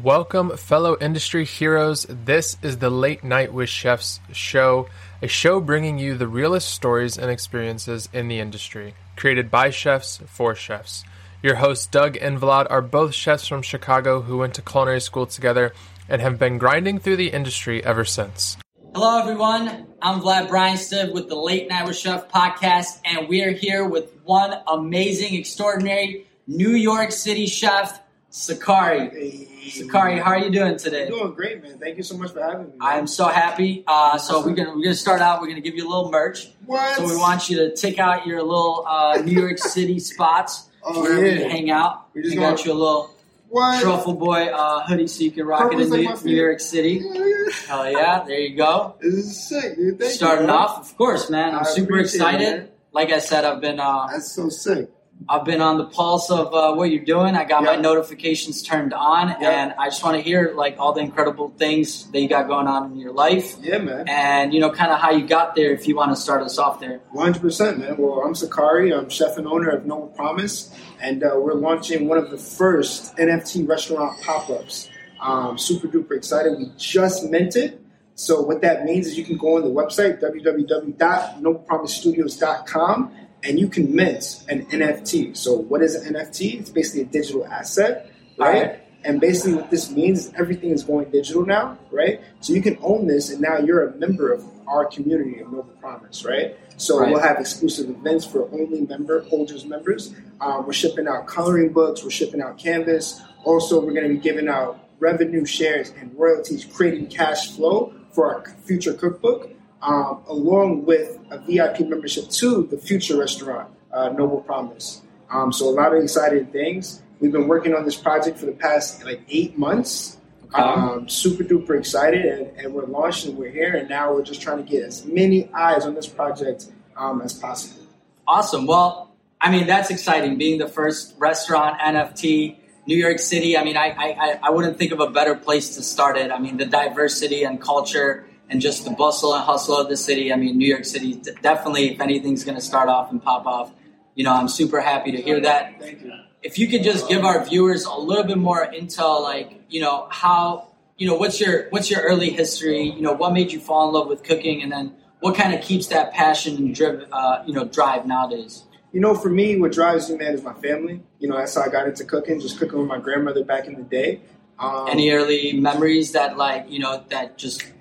Welcome, fellow industry heroes. This is the Late Night with Chefs show, a show bringing you the realest stories and experiences in the industry, created by chefs for chefs. Your hosts, Doug and Vlad, are both chefs from Chicago who went to culinary school together and have been grinding through the industry ever since. Hello, everyone. I'm Vlad Bryanston with the Late Night with Chef podcast, and we are here with one amazing, extraordinary New York City chef, Sakari. Hey. Sakari, how are you doing today? Doing great, man. Thank you so much for having me. I am so happy. Uh, so we're gonna we're gonna start out. We're gonna give you a little merch. what? So we want you to take out your little uh, New York City spots Oh, where yeah. you hang out. We We just got you a little what? truffle boy uh, hoodie so you can rock it in like New, New. York City. Hell yeah! There you go. This is sick, dude. Thank Starting you, off, of course, man. I'm I super it, excited. man. like I said, I've been uh, That's so sick. I've been on the pulse of uh, what you're doing. I got my notifications turned on, Yeah. and I just want to hear like all the incredible things that you got going on in your life, Yeah, man. and you know, kind of how you got there. If you want to start us off there. 100%, man. Well, I'm Sakari. I'm chef and owner of Noble Promise, and uh, we're launching one of the first NFT restaurant pop ups. Um, super duper excited. We just minted. So, what that means is you can go on the website, www.noblepromisestudios.com, and you can mint an NFT. So, what is an NFT? It's basically a digital asset, right? Alright. And basically, what this means is everything is going digital now, right? So you can own this, and now you're a member of our community of Noble Promise, right? So Right. we'll have exclusive events for only member holders members. Um, we're shipping out coloring books. We're shipping out canvas. Also, we're going to be giving out revenue shares and royalties, creating cash flow for our future cookbook, um, along with a VIP membership to the future restaurant, uh, Noble Promise. Um, so a lot of exciting things. We've been working on this project for the past like eight months. Um, super duper excited, and, and we're launching. We're here, and now we're just trying to get as many eyes on this project um, as possible. Awesome. Well, I mean, that's exciting. Being the first restaurant NFT, New York City. I mean, I, I, I- I wouldn't think of a better place to start it. I mean, the diversity and culture and just the bustle and hustle of the city. I mean, New York City definitely, if anything's going to start off and pop off, you know, I'm super happy to hear that. Thank you. If you could just give our viewers a little bit more intel, like, you know, how, you know, what's your what's your early history? You know, what made you fall in love with cooking, and then what kind of keeps that passion and drive, uh, you know, drive nowadays? You know, for me, what drives me, man, is my family. You know, that's how I got into cooking, just cooking with my grandmother back in the day. Um, Any early memories that, like, you know, that just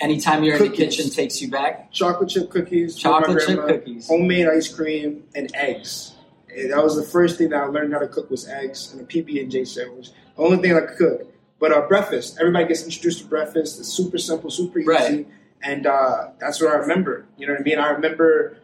anytime you're in the kitchen takes you back? chocolate chip cookies, Chocolate chip cookies. homemade ice cream, and eggs. And that was the first thing that I learned how to cook was eggs and a PB and J sandwich. The only thing I could cook. But uh, breakfast, everybody gets introduced to breakfast. It's super simple, super easy, Right. and uh, that's what I remember. You know what I mean? I remember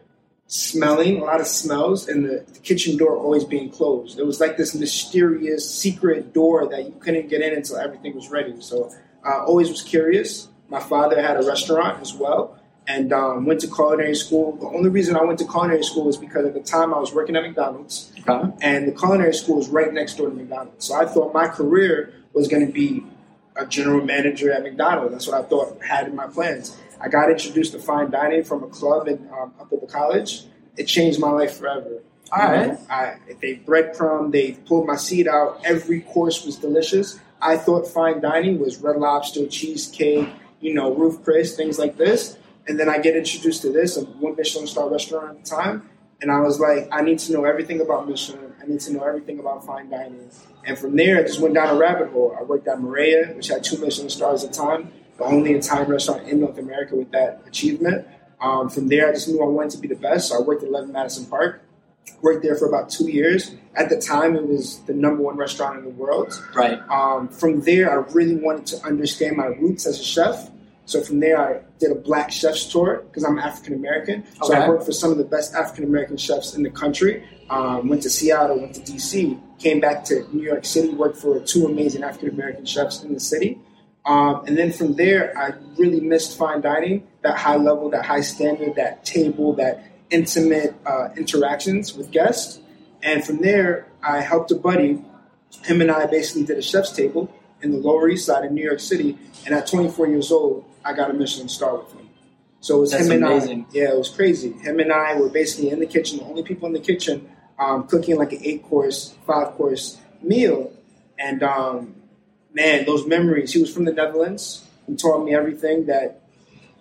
smelling a lot of smells, and the, the kitchen door always being closed. It was like this mysterious secret door that you couldn't get in until everything was ready. So I always was curious. My father had a restaurant as well and um, went to culinary school. The only reason I went to culinary school was because at the time I was working at McDonald's, Okay. and the culinary school was right next door to McDonald's. So I thought my career was going to be a general manager at McDonald's. That's what I thought had in my plans. I got introduced to fine dining from a club in, um, up at the college. It changed my life forever. All right. know, I, they breadcrumb, they pulled my seat out. Every course was delicious. I thought fine dining was red lobster, cheesecake, you know, Ruth's Chris, things like this. And then I get introduced to this, a one Michelin star restaurant at the time. And I was like, I need to know everything about Michelin. I need to know everything about fine dining. And from there, I just went down a rabbit hole. I worked at Marea, which had two Michelin stars at the time, the only Italian restaurant in North America with that achievement. Um, from there, I just knew I wanted to be the best. So I worked at 11 Madison Park. Worked there for about two years. At the time, it was the number one restaurant in the world. Right. Um, from there, I really wanted to understand my roots as a chef. So from there, I did a black chef's tour because I'm African American. So Okay. I worked for some of the best African American chefs in the country. Um, went to Seattle, went to DC, came back to New York City, worked for two amazing African American chefs in the city. Um, and then from there, I really missed fine dining, that high level, that high standard, that table, that intimate uh, interactions with guests. And from there, I helped a buddy. Him and I basically did a chef's table in the Lower East Side in New York City. And at 24 years old, I got a Michelin star with him. So it was That's him and amazing. I. Yeah, it was crazy. Him and I were basically in the kitchen, the only people in the kitchen, um, cooking like an eight course, five course meal. And um, man, those memories. He was from the Netherlands. He taught me everything that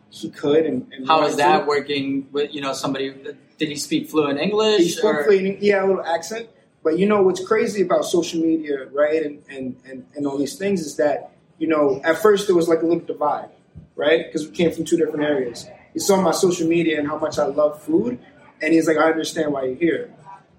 he could. And, and How is that to. working with you know somebody? Did he speak fluent English? He spoke fluent. Had a little accent. But you know what's crazy about social media, right, and and and, and all these things is that you know at first there was like a little divide, right, because we came from two different areas. He saw my social media and how much I love food, and he's like, I understand why you're here,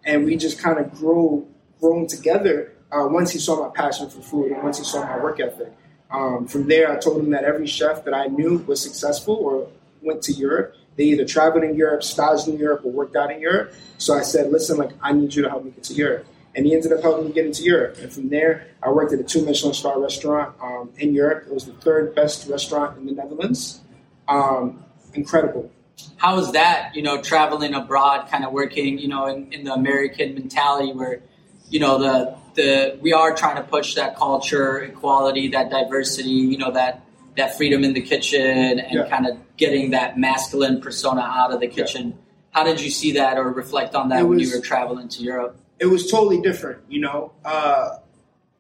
and we just kind of grow grown together. Uh, once he saw my passion for food and once he saw my work ethic, um, from there I told him that every chef that I knew was successful or went to Europe. They either traveled in Europe, staged in Europe, or worked out in Europe. So I said, listen, like I need you to help me get to Europe. And he ended up helping me get into Europe. And from there, I worked at a two Michelin star restaurant um, in Europe. It was the third best restaurant in the Netherlands. Um, incredible. was that? You know, traveling abroad, kind of working. You know, in, in the American mentality where you know the the we are trying to push that culture, equality, that diversity. You know that that freedom in the kitchen and Yeah. kind of getting that masculine persona out of the kitchen. How did you see that or reflect on that It when you were traveling to Europe? It was totally different. You know, uh,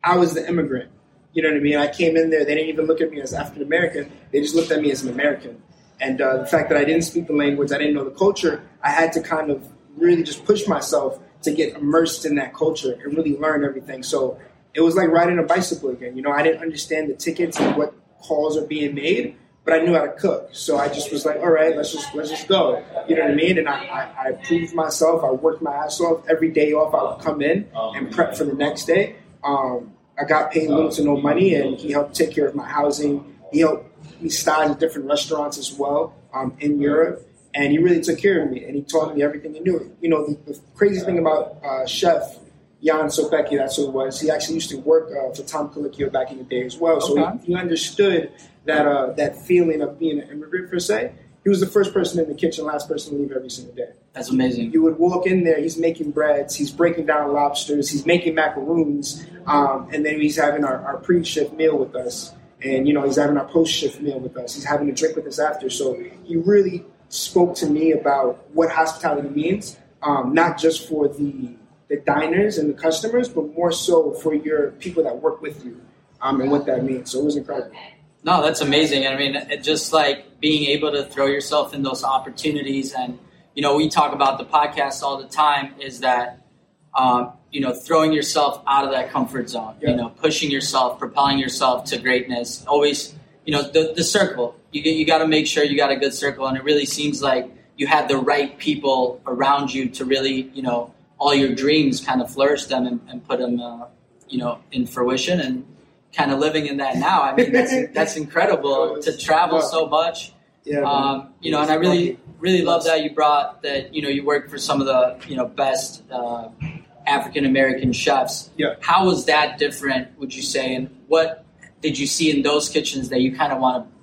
I was the immigrant. You know what I mean? I came in there. They didn't even look at me as African American. They just looked at me as an American. And uh, the fact that I didn't speak the language, I didn't know the culture, I had to kind of really just push myself to get immersed in that culture and really learn everything. So it was like riding a bicycle again. You know, I didn't understand the tickets and what calls are being made, but I knew how to cook. So I just was like, all right, let's just let's just go. You know what I mean? And I, I, I proved myself. I worked my ass off. Every day off, I would come in and prep for the next day. Um, I got paid little to no money, and he helped take care of my housing. He helped me stage at different restaurants as well um, in Europe, and he really took care of me. And he taught me everything he knew. You know, the, the crazy thing about uh, Chef Jan Sopecki, that's who it was. He actually used to work uh, for Tom Colicchio back in the day as well. So Okay. he, he understood that uh, that feeling of being an immigrant per se. He was the first person in the kitchen, last person to leave every single day. That's amazing. You would walk in there, he's making breads, he's breaking down lobsters, he's making macaroons, um, and then he's having our, our pre-shift meal with us. And, you know, he's having our post-shift meal with us. He's having a drink with us after. So he really spoke to me about what hospitality means, um, not just for the, the diners and the customers, but more so for your people that work with you um, and what that means. So it was incredible. No, that's amazing. I mean, it just like being able to throw yourself in those opportunities, and you know, we talk about the podcast all the time. Is that um, you know throwing yourself out of that comfort zone? Yeah. You know, pushing yourself, propelling yourself to greatness. Always, you know, the the circle. You you got to make sure you got a good circle, and it really seems like you had the right people around you to really, you know, all your dreams kind of flourish them and, and put them, uh, you know, in fruition and kind of living in that now. I mean, that's that's incredible to travel so much. Yeah. Um, you know, and I really really love that you brought that. You know, you work for some of the you know best uh, African American chefs. Yeah. How was that different? Would you say, and what did you see in those kitchens that you kind of want to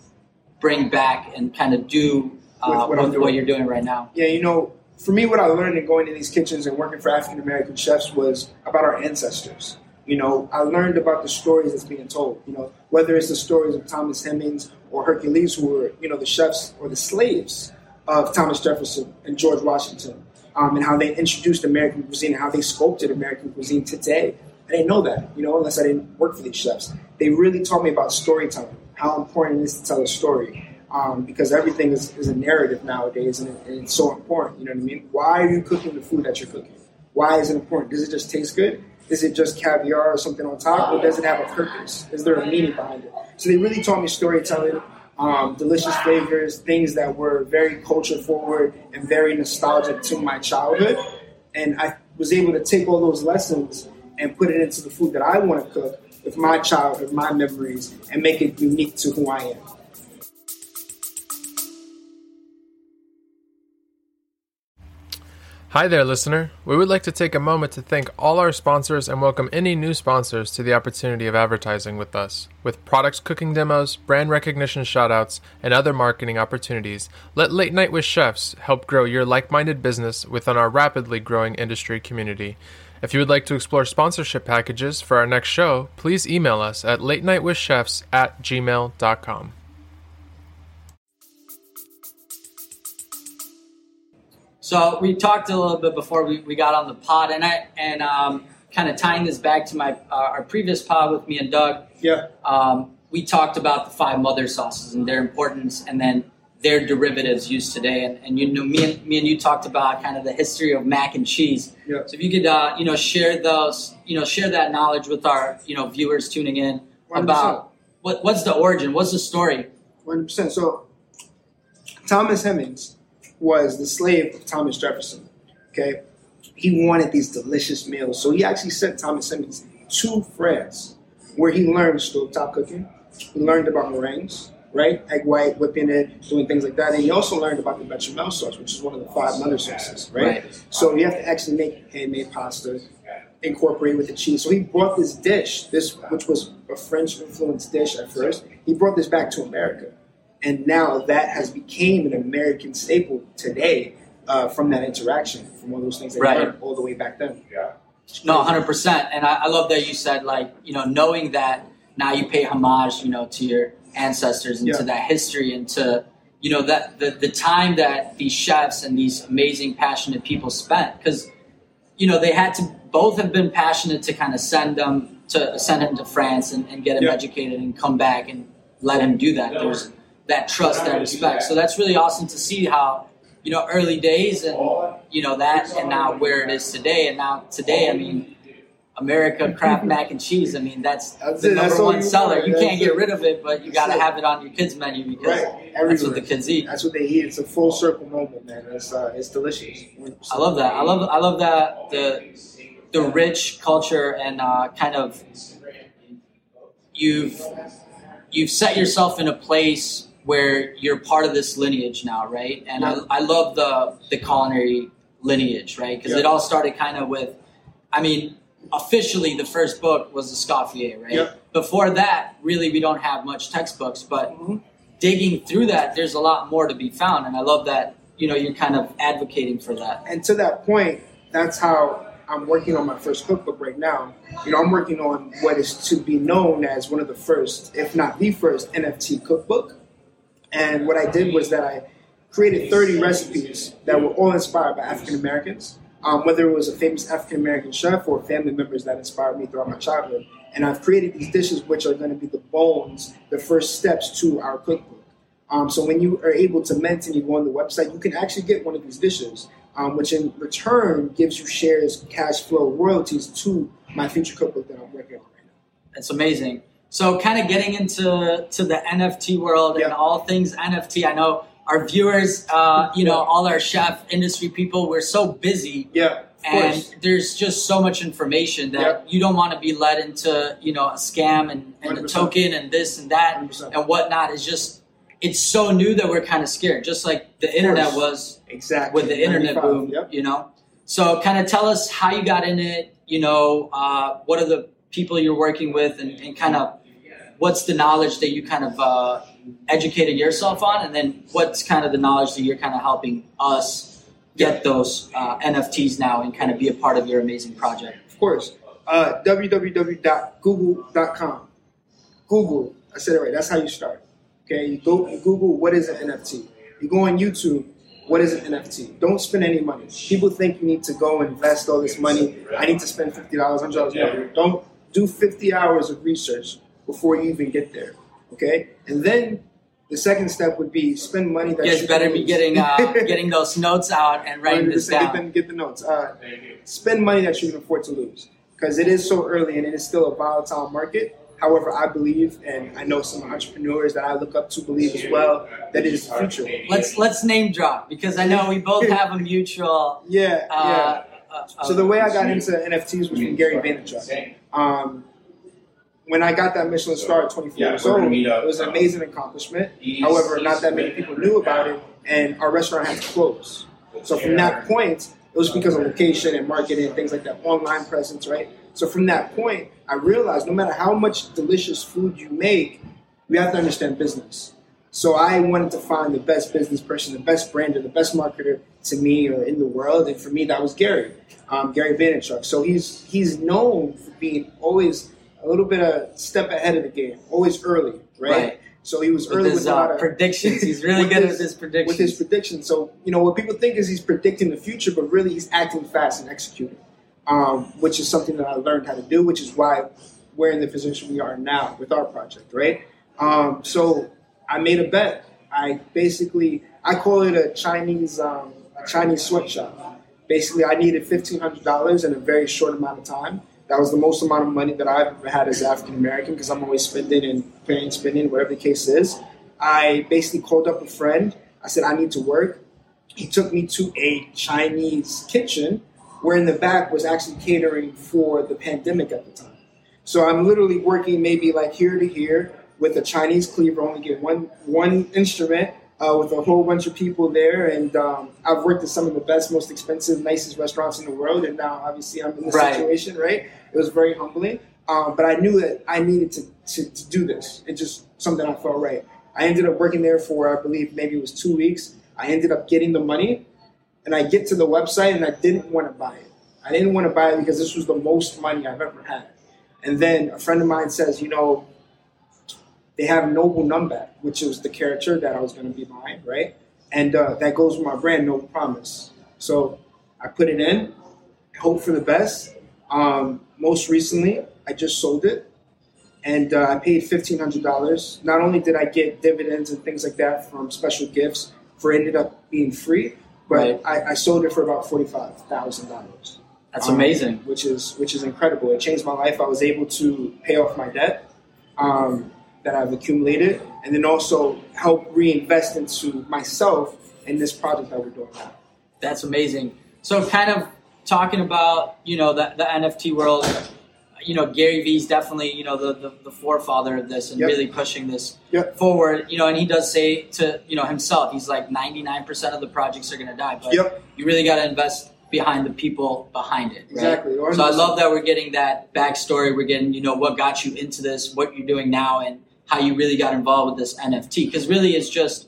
bring back and kind of do uh, With what what, what, you're doing right now? Yeah, you know, for me, what I learned in going to these kitchens and working for African American chefs was about our ancestors. You know, I learned about the stories that's being told. You know, whether it's the stories of Thomas Hemings or Hercules, who were you know the chefs or the slaves of Thomas Jefferson and George Washington, um, and how they introduced American cuisine and how they sculpted American cuisine today. I didn't know that, you know, unless I didn't work for these chefs. They really taught me about storytelling, how important it is to tell a story um, because everything is, is a narrative nowadays, and, it, and it's so important. You know what I mean? Why are you cooking the food that you're cooking? Why is it important? Does it just taste good? Is it just caviar or something on top, or does it have a purpose? Is there a meaning behind it? So they really taught me storytelling, um, delicious flavors, things that were very culture forward and very nostalgic to my childhood, and I was able to take all those lessons and put it into the food that I want to cook with my childhood, my memories, and make it unique to who I am. Hi there, listener. We would like to take a moment to thank all our sponsors and welcome any new sponsors to the opportunity of advertising with us. With products cooking demos, brand recognition shoutouts, and other marketing opportunities, let Late Night with Chefs help grow your like minded business within our rapidly growing industry community. If you would like to explore sponsorship packages for our next show, please email us at late night with chefs at gmail.com. So we talked a little bit before we, we got on the pod, and I and um, kind of tying this back to my uh, our previous pod with me and Doug. Yeah. Um, we talked about the five mother sauces and their importance, and then their derivatives used today. And, and you know, me and me and you talked about kind of the history of mac and cheese. Yeah. So if you could, uh, you know, share those, you know, share that knowledge with our, you know, viewers tuning in 100%. about what what's the origin, what's the story. One percent. So Thomas Hemings was the slave of Thomas Jefferson. Okay, he wanted these delicious meals, so he actually sent Thomas Hemings to France, where he learned stovetop cooking. He learned about meringues, right? Egg white, whipping it, doing things like that, and he also learned about the bechamel sauce, which is one of the five mother sauces, right? Right. So you have to actually make handmade pasta, incorporate with the cheese. So he brought this dish, this which was a French influenced dish at first. He brought this back to America, and now that has became an American staple today uh, from that interaction, from one of those things that Right. he learned all the way back then. Yeah. No, hundred percent. And I, I love that you said like you know knowing that now you pay homage you know to your ancestors and Yeah. to that history and to you know that the the time that these chefs and these amazing passionate people spent because you know they had to both have been passionate to kind of send them to send him to France and, and get him Yeah. educated and come back and let him do that. There's that trust, that respect. So that's really awesome to see how you know early days and you know that and now where it is today and now today i mean america craft mac and cheese i mean that's, That's the it, number that's one you seller want, you that's can't get rid of it but you got to have it on your kids menu because Right, that's what the kids eat That's what they eat. It's a full circle moment, man. It's uh, it's delicious. i love that i love i love that the the rich culture and uh, kind of you've you've set yourself in a place where you're part of this lineage now, right? And Yeah. I, I love the the culinary lineage, right? Because Yeah. it all started kind of with, I mean, officially the first book was the Escoffier, right? Yeah. Before that, really, we don't have much textbooks, but Mhm. digging through that, there's a lot more to be found, and I love that. You know, you're kind of advocating for that. And to that point, that's how I'm working on my first cookbook right now. You know, I'm working on what is to be known as one of the first, if not the first, NFT cookbook. And what I did was that I created 30 recipes that were all inspired by African Americans, um, whether it was a famous African American chef or family members that inspired me throughout my childhood. And I've created these dishes which are going to be the bones, the first steps to our cookbook. Um, so when you are able to mint and you go on the website, you can actually get one of these dishes, um, which in return gives you shares, cash flow, royalties to my future cookbook that I'm working on right now. It's amazing. So, kind of getting into to the NFT world and all things NFT. I know our viewers, uh, you know, all our chef industry people, we're so busy, Yeah, and course. there's just so much information that Yeah. you don't want to be led into, you know, a scam and, and a 100%. token and this and that 100%. and whatnot. It's just it's so new that we're kind of scared, just like the internet was Exactly. with the internet boom, Yep. you know. So, kind of tell us how you got in it. You know, uh, what are the people you're working with, and, and kind of what's the knowledge that you kind of uh, educated yourself on, and then what's kind of the knowledge that you're kind of helping us get those uh, NFTs now and kind of be a part of your amazing project. Of course. Uh, www.google.com. Google. I said it right. That's how you start. Okay. You go you Google what is an NFT. You go on YouTube. What is an NFT? Don't spend any money. People think you need to go invest all this money. I need to spend fifty dollars, hundred dollars. Don't do fifty hours of research before you even get there. Okay. And then the second step would be spend money that You guys better be getting uh, getting those notes out and writing this 100% Get, down. them, get the notes. Uh, spend money that you can afford to lose because it is so early and it is still a volatile market. However, I believe, and I know some entrepreneurs that I look up to believe as well, that it is the future. Let's let's name drop because I know we both have a mutual. Yeah, Uh, yeah. uh, So the way I got into NFTs was from Gary Vaynerchuk. Um, when I got that Michelin star at 24 Yeah, years old, it was an um, amazing accomplishment. he's- However, not that many people knew about it, and our restaurant had to close. So from that point, it was because of location and marketing and things like that, online presence, right? So from that point, I realized no matter how much delicious food you make, you have to understand business. So I wanted to find the best business person, the best brander, the best marketer to me or in the world, and for me that was Gary, um, Gary Vaynerchuk. So he's he's known for being always a little bit of step ahead of the game, always early, right? Right. So he was with early his with a lot uh, of predictions. He's really good his- with his predictions. with his predictions. So you know what people think is he's predicting the future, but really he's acting fast and executing, um, which is something that I learned how to do. Which is why we're in the position we are now with our project, right? Um, so I made a bet. I basically I call it a Chinese um, a Chinese sweatshop. Basically, I needed fifteen hundred dollars in a very short amount of time. That was the most amount of money that I've ever had as African American because I'm always spending and paying, spending, whatever the case is. I basically called up a friend. I said I need to work. He took me to a Chinese kitchen where in the back was actually catering for the pandemic at the time. So I'm literally working maybe like here to here with a Chinese cleaver, only get one one instrument uh, with a whole bunch of people there. And um, I've worked at some of the best, most expensive, nicest restaurants in the world. And now obviously I'm in this Right. situation, right? It was very humbling. Um, but I knew that I needed to, to, to do this. It just something I felt right. I ended up working there for, I believe, maybe it was two weeks. I ended up getting the money, and I get to the website, and I didn't want to buy it. I didn't want to buy it because this was the most money I've ever had. And then a friend of mine says, you know, they have Noble Numbak, which was the character that I was going to be buying, right? And uh, that goes with my brand, Noble Promise. So I put it in, hope for the best. Um, most recently, I just sold it, and uh, I paid fifteen hundred dollars. Not only did I get dividends and things like that from special gifts, for it ended up being free, but Right. I, I sold it for about forty five thousand dollars That's um, amazing. which is which is incredible. It changed my life. I was able to pay off my debt um, that I've accumulated, and then also help reinvest into myself in this project that we're doing now. That's amazing. So, kind of talking about you know the, the NFT world. You know, Gary Vee is definitely you know the, the, the forefather of this and Yep. really pushing this Yep. forward. You know, and he does say to you know himself, he's like ninety nine percent of the projects are going to die, but Yep. you really got to invest behind the people behind it. Right? Exactly. So I love that we're getting that backstory. We're getting, you know, what got you into this, what you're doing now, and how you really got involved with this NFT. Because really, it's just,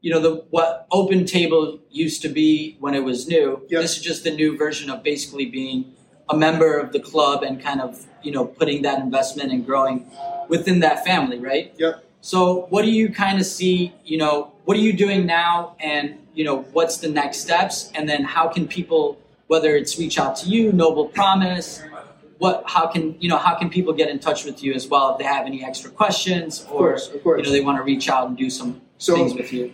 you know, the what Open Table used to be when it was new. Yep. This is just the new version of basically being a member of the club and kind of, you know, putting that investment and growing within that family, right? Yep. So, what do you kind of see? You know, what are you doing now, and you know, what's the next steps, and then how can people, whether it's reach out to you, Noble Promise, what, how can you know, how can people get in touch with you as well if they have any extra questions, or course, of course. you know, they want to reach out and do some So- things with you.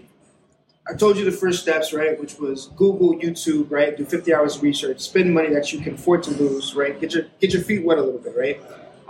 I told you the first steps, right? Which was Google, YouTube, right? Do 50 hours of research, spend money that you can afford to lose, right? Get your get your feet wet a little bit, right?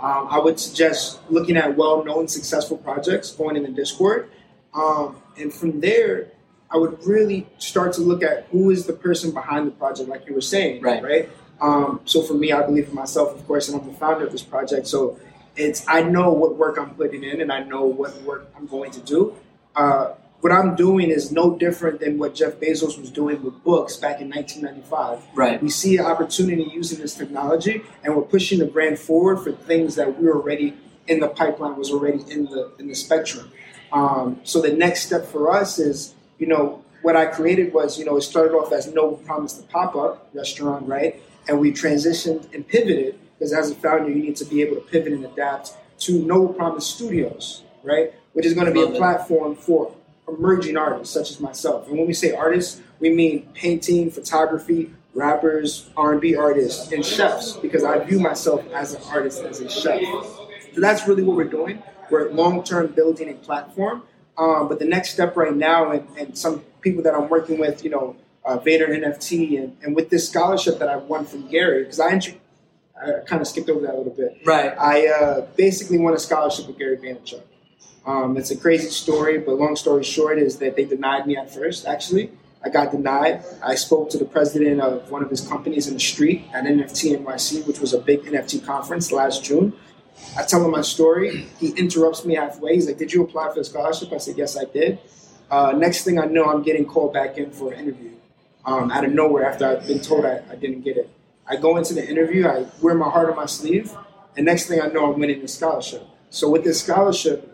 Um, I would suggest looking at well-known, successful projects, going in the Discord, um, and from there, I would really start to look at who is the person behind the project, like you were saying, Right. Right. Um, so for me, I believe in myself, of course, and I'm the founder of this project. So it's I know what work I'm putting in, and I know what work I'm going to do. Uh, what I'm doing is no different than what Jeff Bezos was doing with books back in 1995. Right. We see an opportunity using this technology, and we're pushing the brand forward for things that we're already in the pipeline, was already in the in the spectrum. Um, so the next step for us is, you know, what I created was, you know, it started off as Noble Promise the pop up restaurant, right? And we transitioned and pivoted because as a founder, you need to be able to pivot and adapt to Noble Promise Studios, right? Which is going to be a platform for emerging artists such as myself. And when we say artists, we mean painting, photography, rappers, R&B artists, and chefs because I view myself as an artist, as a chef. So that's really what we're doing. We're long-term building a platform. Um, but the next step right now, and, and some people that I'm working with, you know, uh, Vayner NFT, and, and with this scholarship that I won from Gary, because I, intro- I kind of skipped over that a little bit. Right. I uh, basically won a scholarship with Gary Vaynerchuk. Um, it's a crazy story, but long story short is that they denied me at first. Actually, I got denied. I spoke to the president of one of his companies in the street at NFT NYC, which was a big NFT conference last June. I tell him my story. He interrupts me halfway. He's like, "Did you apply for the scholarship?" I said, "Yes, I did." Uh, next thing I know, I'm getting called back in for an interview um, out of nowhere after I've been told I, I didn't get it. I go into the interview, I wear my heart on my sleeve, and next thing I know, I'm winning the scholarship. So with this scholarship,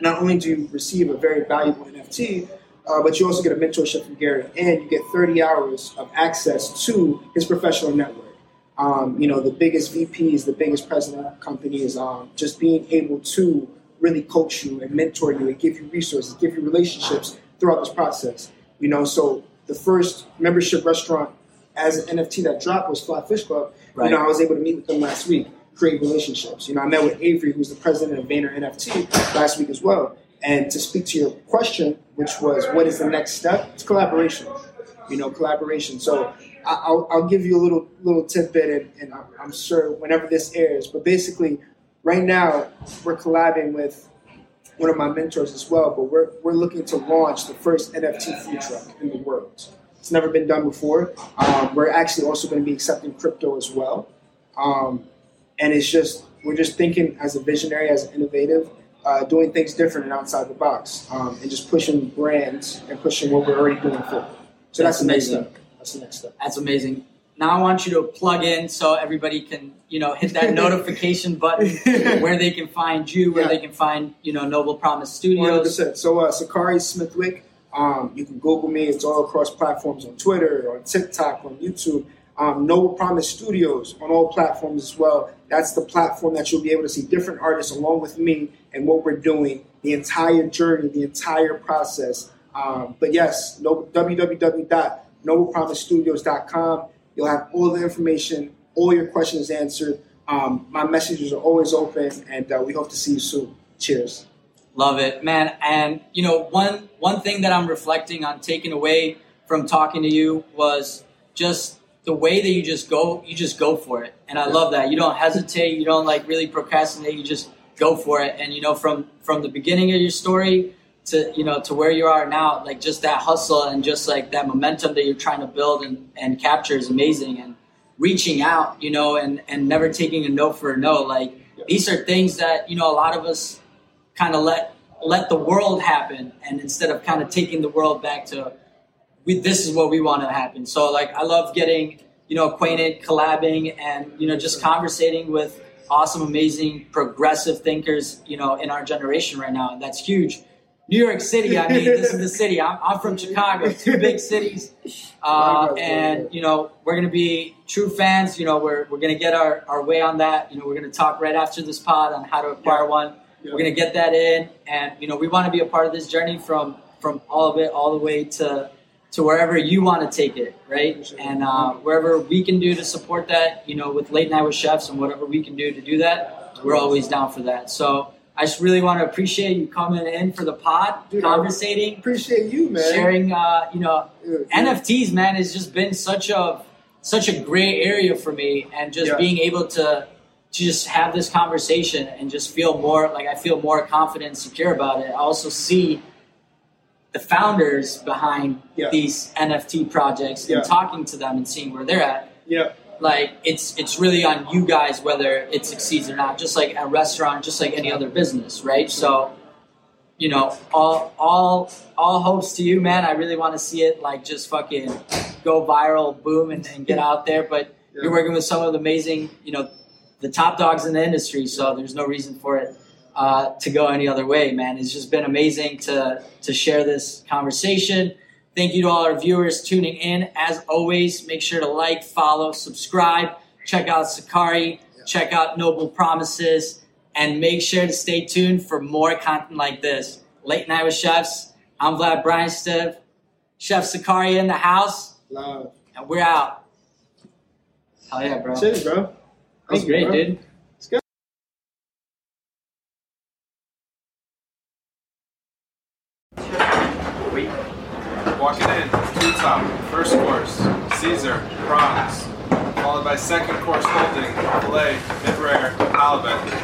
not only do you receive a very valuable NFT, uh, but you also get a mentorship from Gary, and you get 30 hours of access to his professional network. Um, you know, the biggest VPs, the biggest president of companies, um, just being able to really coach you and mentor you and give you resources, give you relationships throughout this process. You know, so the first membership restaurant as an NFT that dropped was Fly Fish Club. Right. You know, I was able to meet with them last week. create relationships. You know, I met with Avery, who's the president of Vayner NFT, last week as well. And to speak to your question, which was what is the next step? It's collaboration. You know, collaboration. So I'll, I'll give you a little little tidbit, and, and I'm, I'm sure whenever this airs. But basically, right now we're collabing with one of my mentors as well. But we're we're looking to launch the first NFT food truck in the world. It's never been done before. Um, we're actually also going to be accepting crypto as well. Um, and it's just we're just thinking as a visionary, as an innovative, uh, doing things different and outside the box, um, and just pushing brands and pushing what we're already doing forward. So that's, that's the next step. That's the next step. That's amazing. Now I want you to plug in so everybody can, you know, hit that notification button where they can find you, where yeah. they can find, you know, Noble Promise Studios. 100%. So uh, Sakari Smithwick, um, you can Google me. It's all across platforms on Twitter, on TikTok, on YouTube. Um, Noble Promise Studios on all platforms as well. That's the platform that you'll be able to see different artists along with me and what we're doing, the entire journey, the entire process. Um, but yes, no, www.noblepromisestudios.com. You'll have all the information, all your questions answered. Um, my messages are always open, and uh, we hope to see you soon. Cheers. Love it, man. And you know, one one thing that I'm reflecting on taking away from talking to you was just the way that you just go, you just go for it. And I love that. You don't hesitate. You don't like really procrastinate. You just go for it. And you know, from from the beginning of your story to you know to where you are now, like just that hustle and just like that momentum that you're trying to build and, and capture is amazing. And reaching out, you know, and and never taking a no for a no. Like these are things that you know a lot of us kind of let let the world happen, and instead of kind of taking the world back to we, this is what we want to happen. So like I love getting you know acquainted, collabing, and you know just conversating with awesome, amazing, progressive thinkers you know in our generation right now, and that's huge. New York City, I mean, this is the city. I'm, I'm from Chicago, two big cities, uh, and you know we're gonna be true fans. You know we're we're gonna get our, our way on that. You know we're gonna talk right after this pod on how to acquire yeah. one. Yeah. We're gonna get that in, and you know we want to be a part of this journey from from all of it all the way to to wherever you want to take it, right? And uh, wherever we can do to support that, you know, with late night with chefs and whatever we can do to do that, we're always down for that. So I just really want to appreciate you coming in for the pod, Dude, conversating. Appreciate you, man. Sharing, uh, you know, yeah, NFTs, man, has just been such a such a gray area for me, and just yeah. being able to to just have this conversation and just feel more like I feel more confident and secure about it. I also see the founders behind yeah. these NFT projects and talking to them and seeing where they're at. Yeah. Like it's it's really on you guys whether it succeeds or not. Just like a restaurant, just like any other business, right? So, you know, all all all hopes to you, man. I really want to see it like just fucking go viral, boom, and, and get out there. But yeah. you're working with some of the amazing, you know, the top dogs in the industry, so there's no reason for it uh, to go any other way, man. It's just been amazing to to share this conversation. Thank you to all our viewers tuning in. As always, make sure to like, follow, subscribe, check out Sakari, check out Noble Promises, and make sure to stay tuned for more content like this. Late Night with Chefs. I'm Vlad Bryanston, Chef Sakari in the house. Love. And we're out. Hell yeah, bro. Cheers, bro. That's great, bro. dude. Walking in, two top, first course, Caesar, prawns, followed by second course holding, filet, mid-rare, halibut,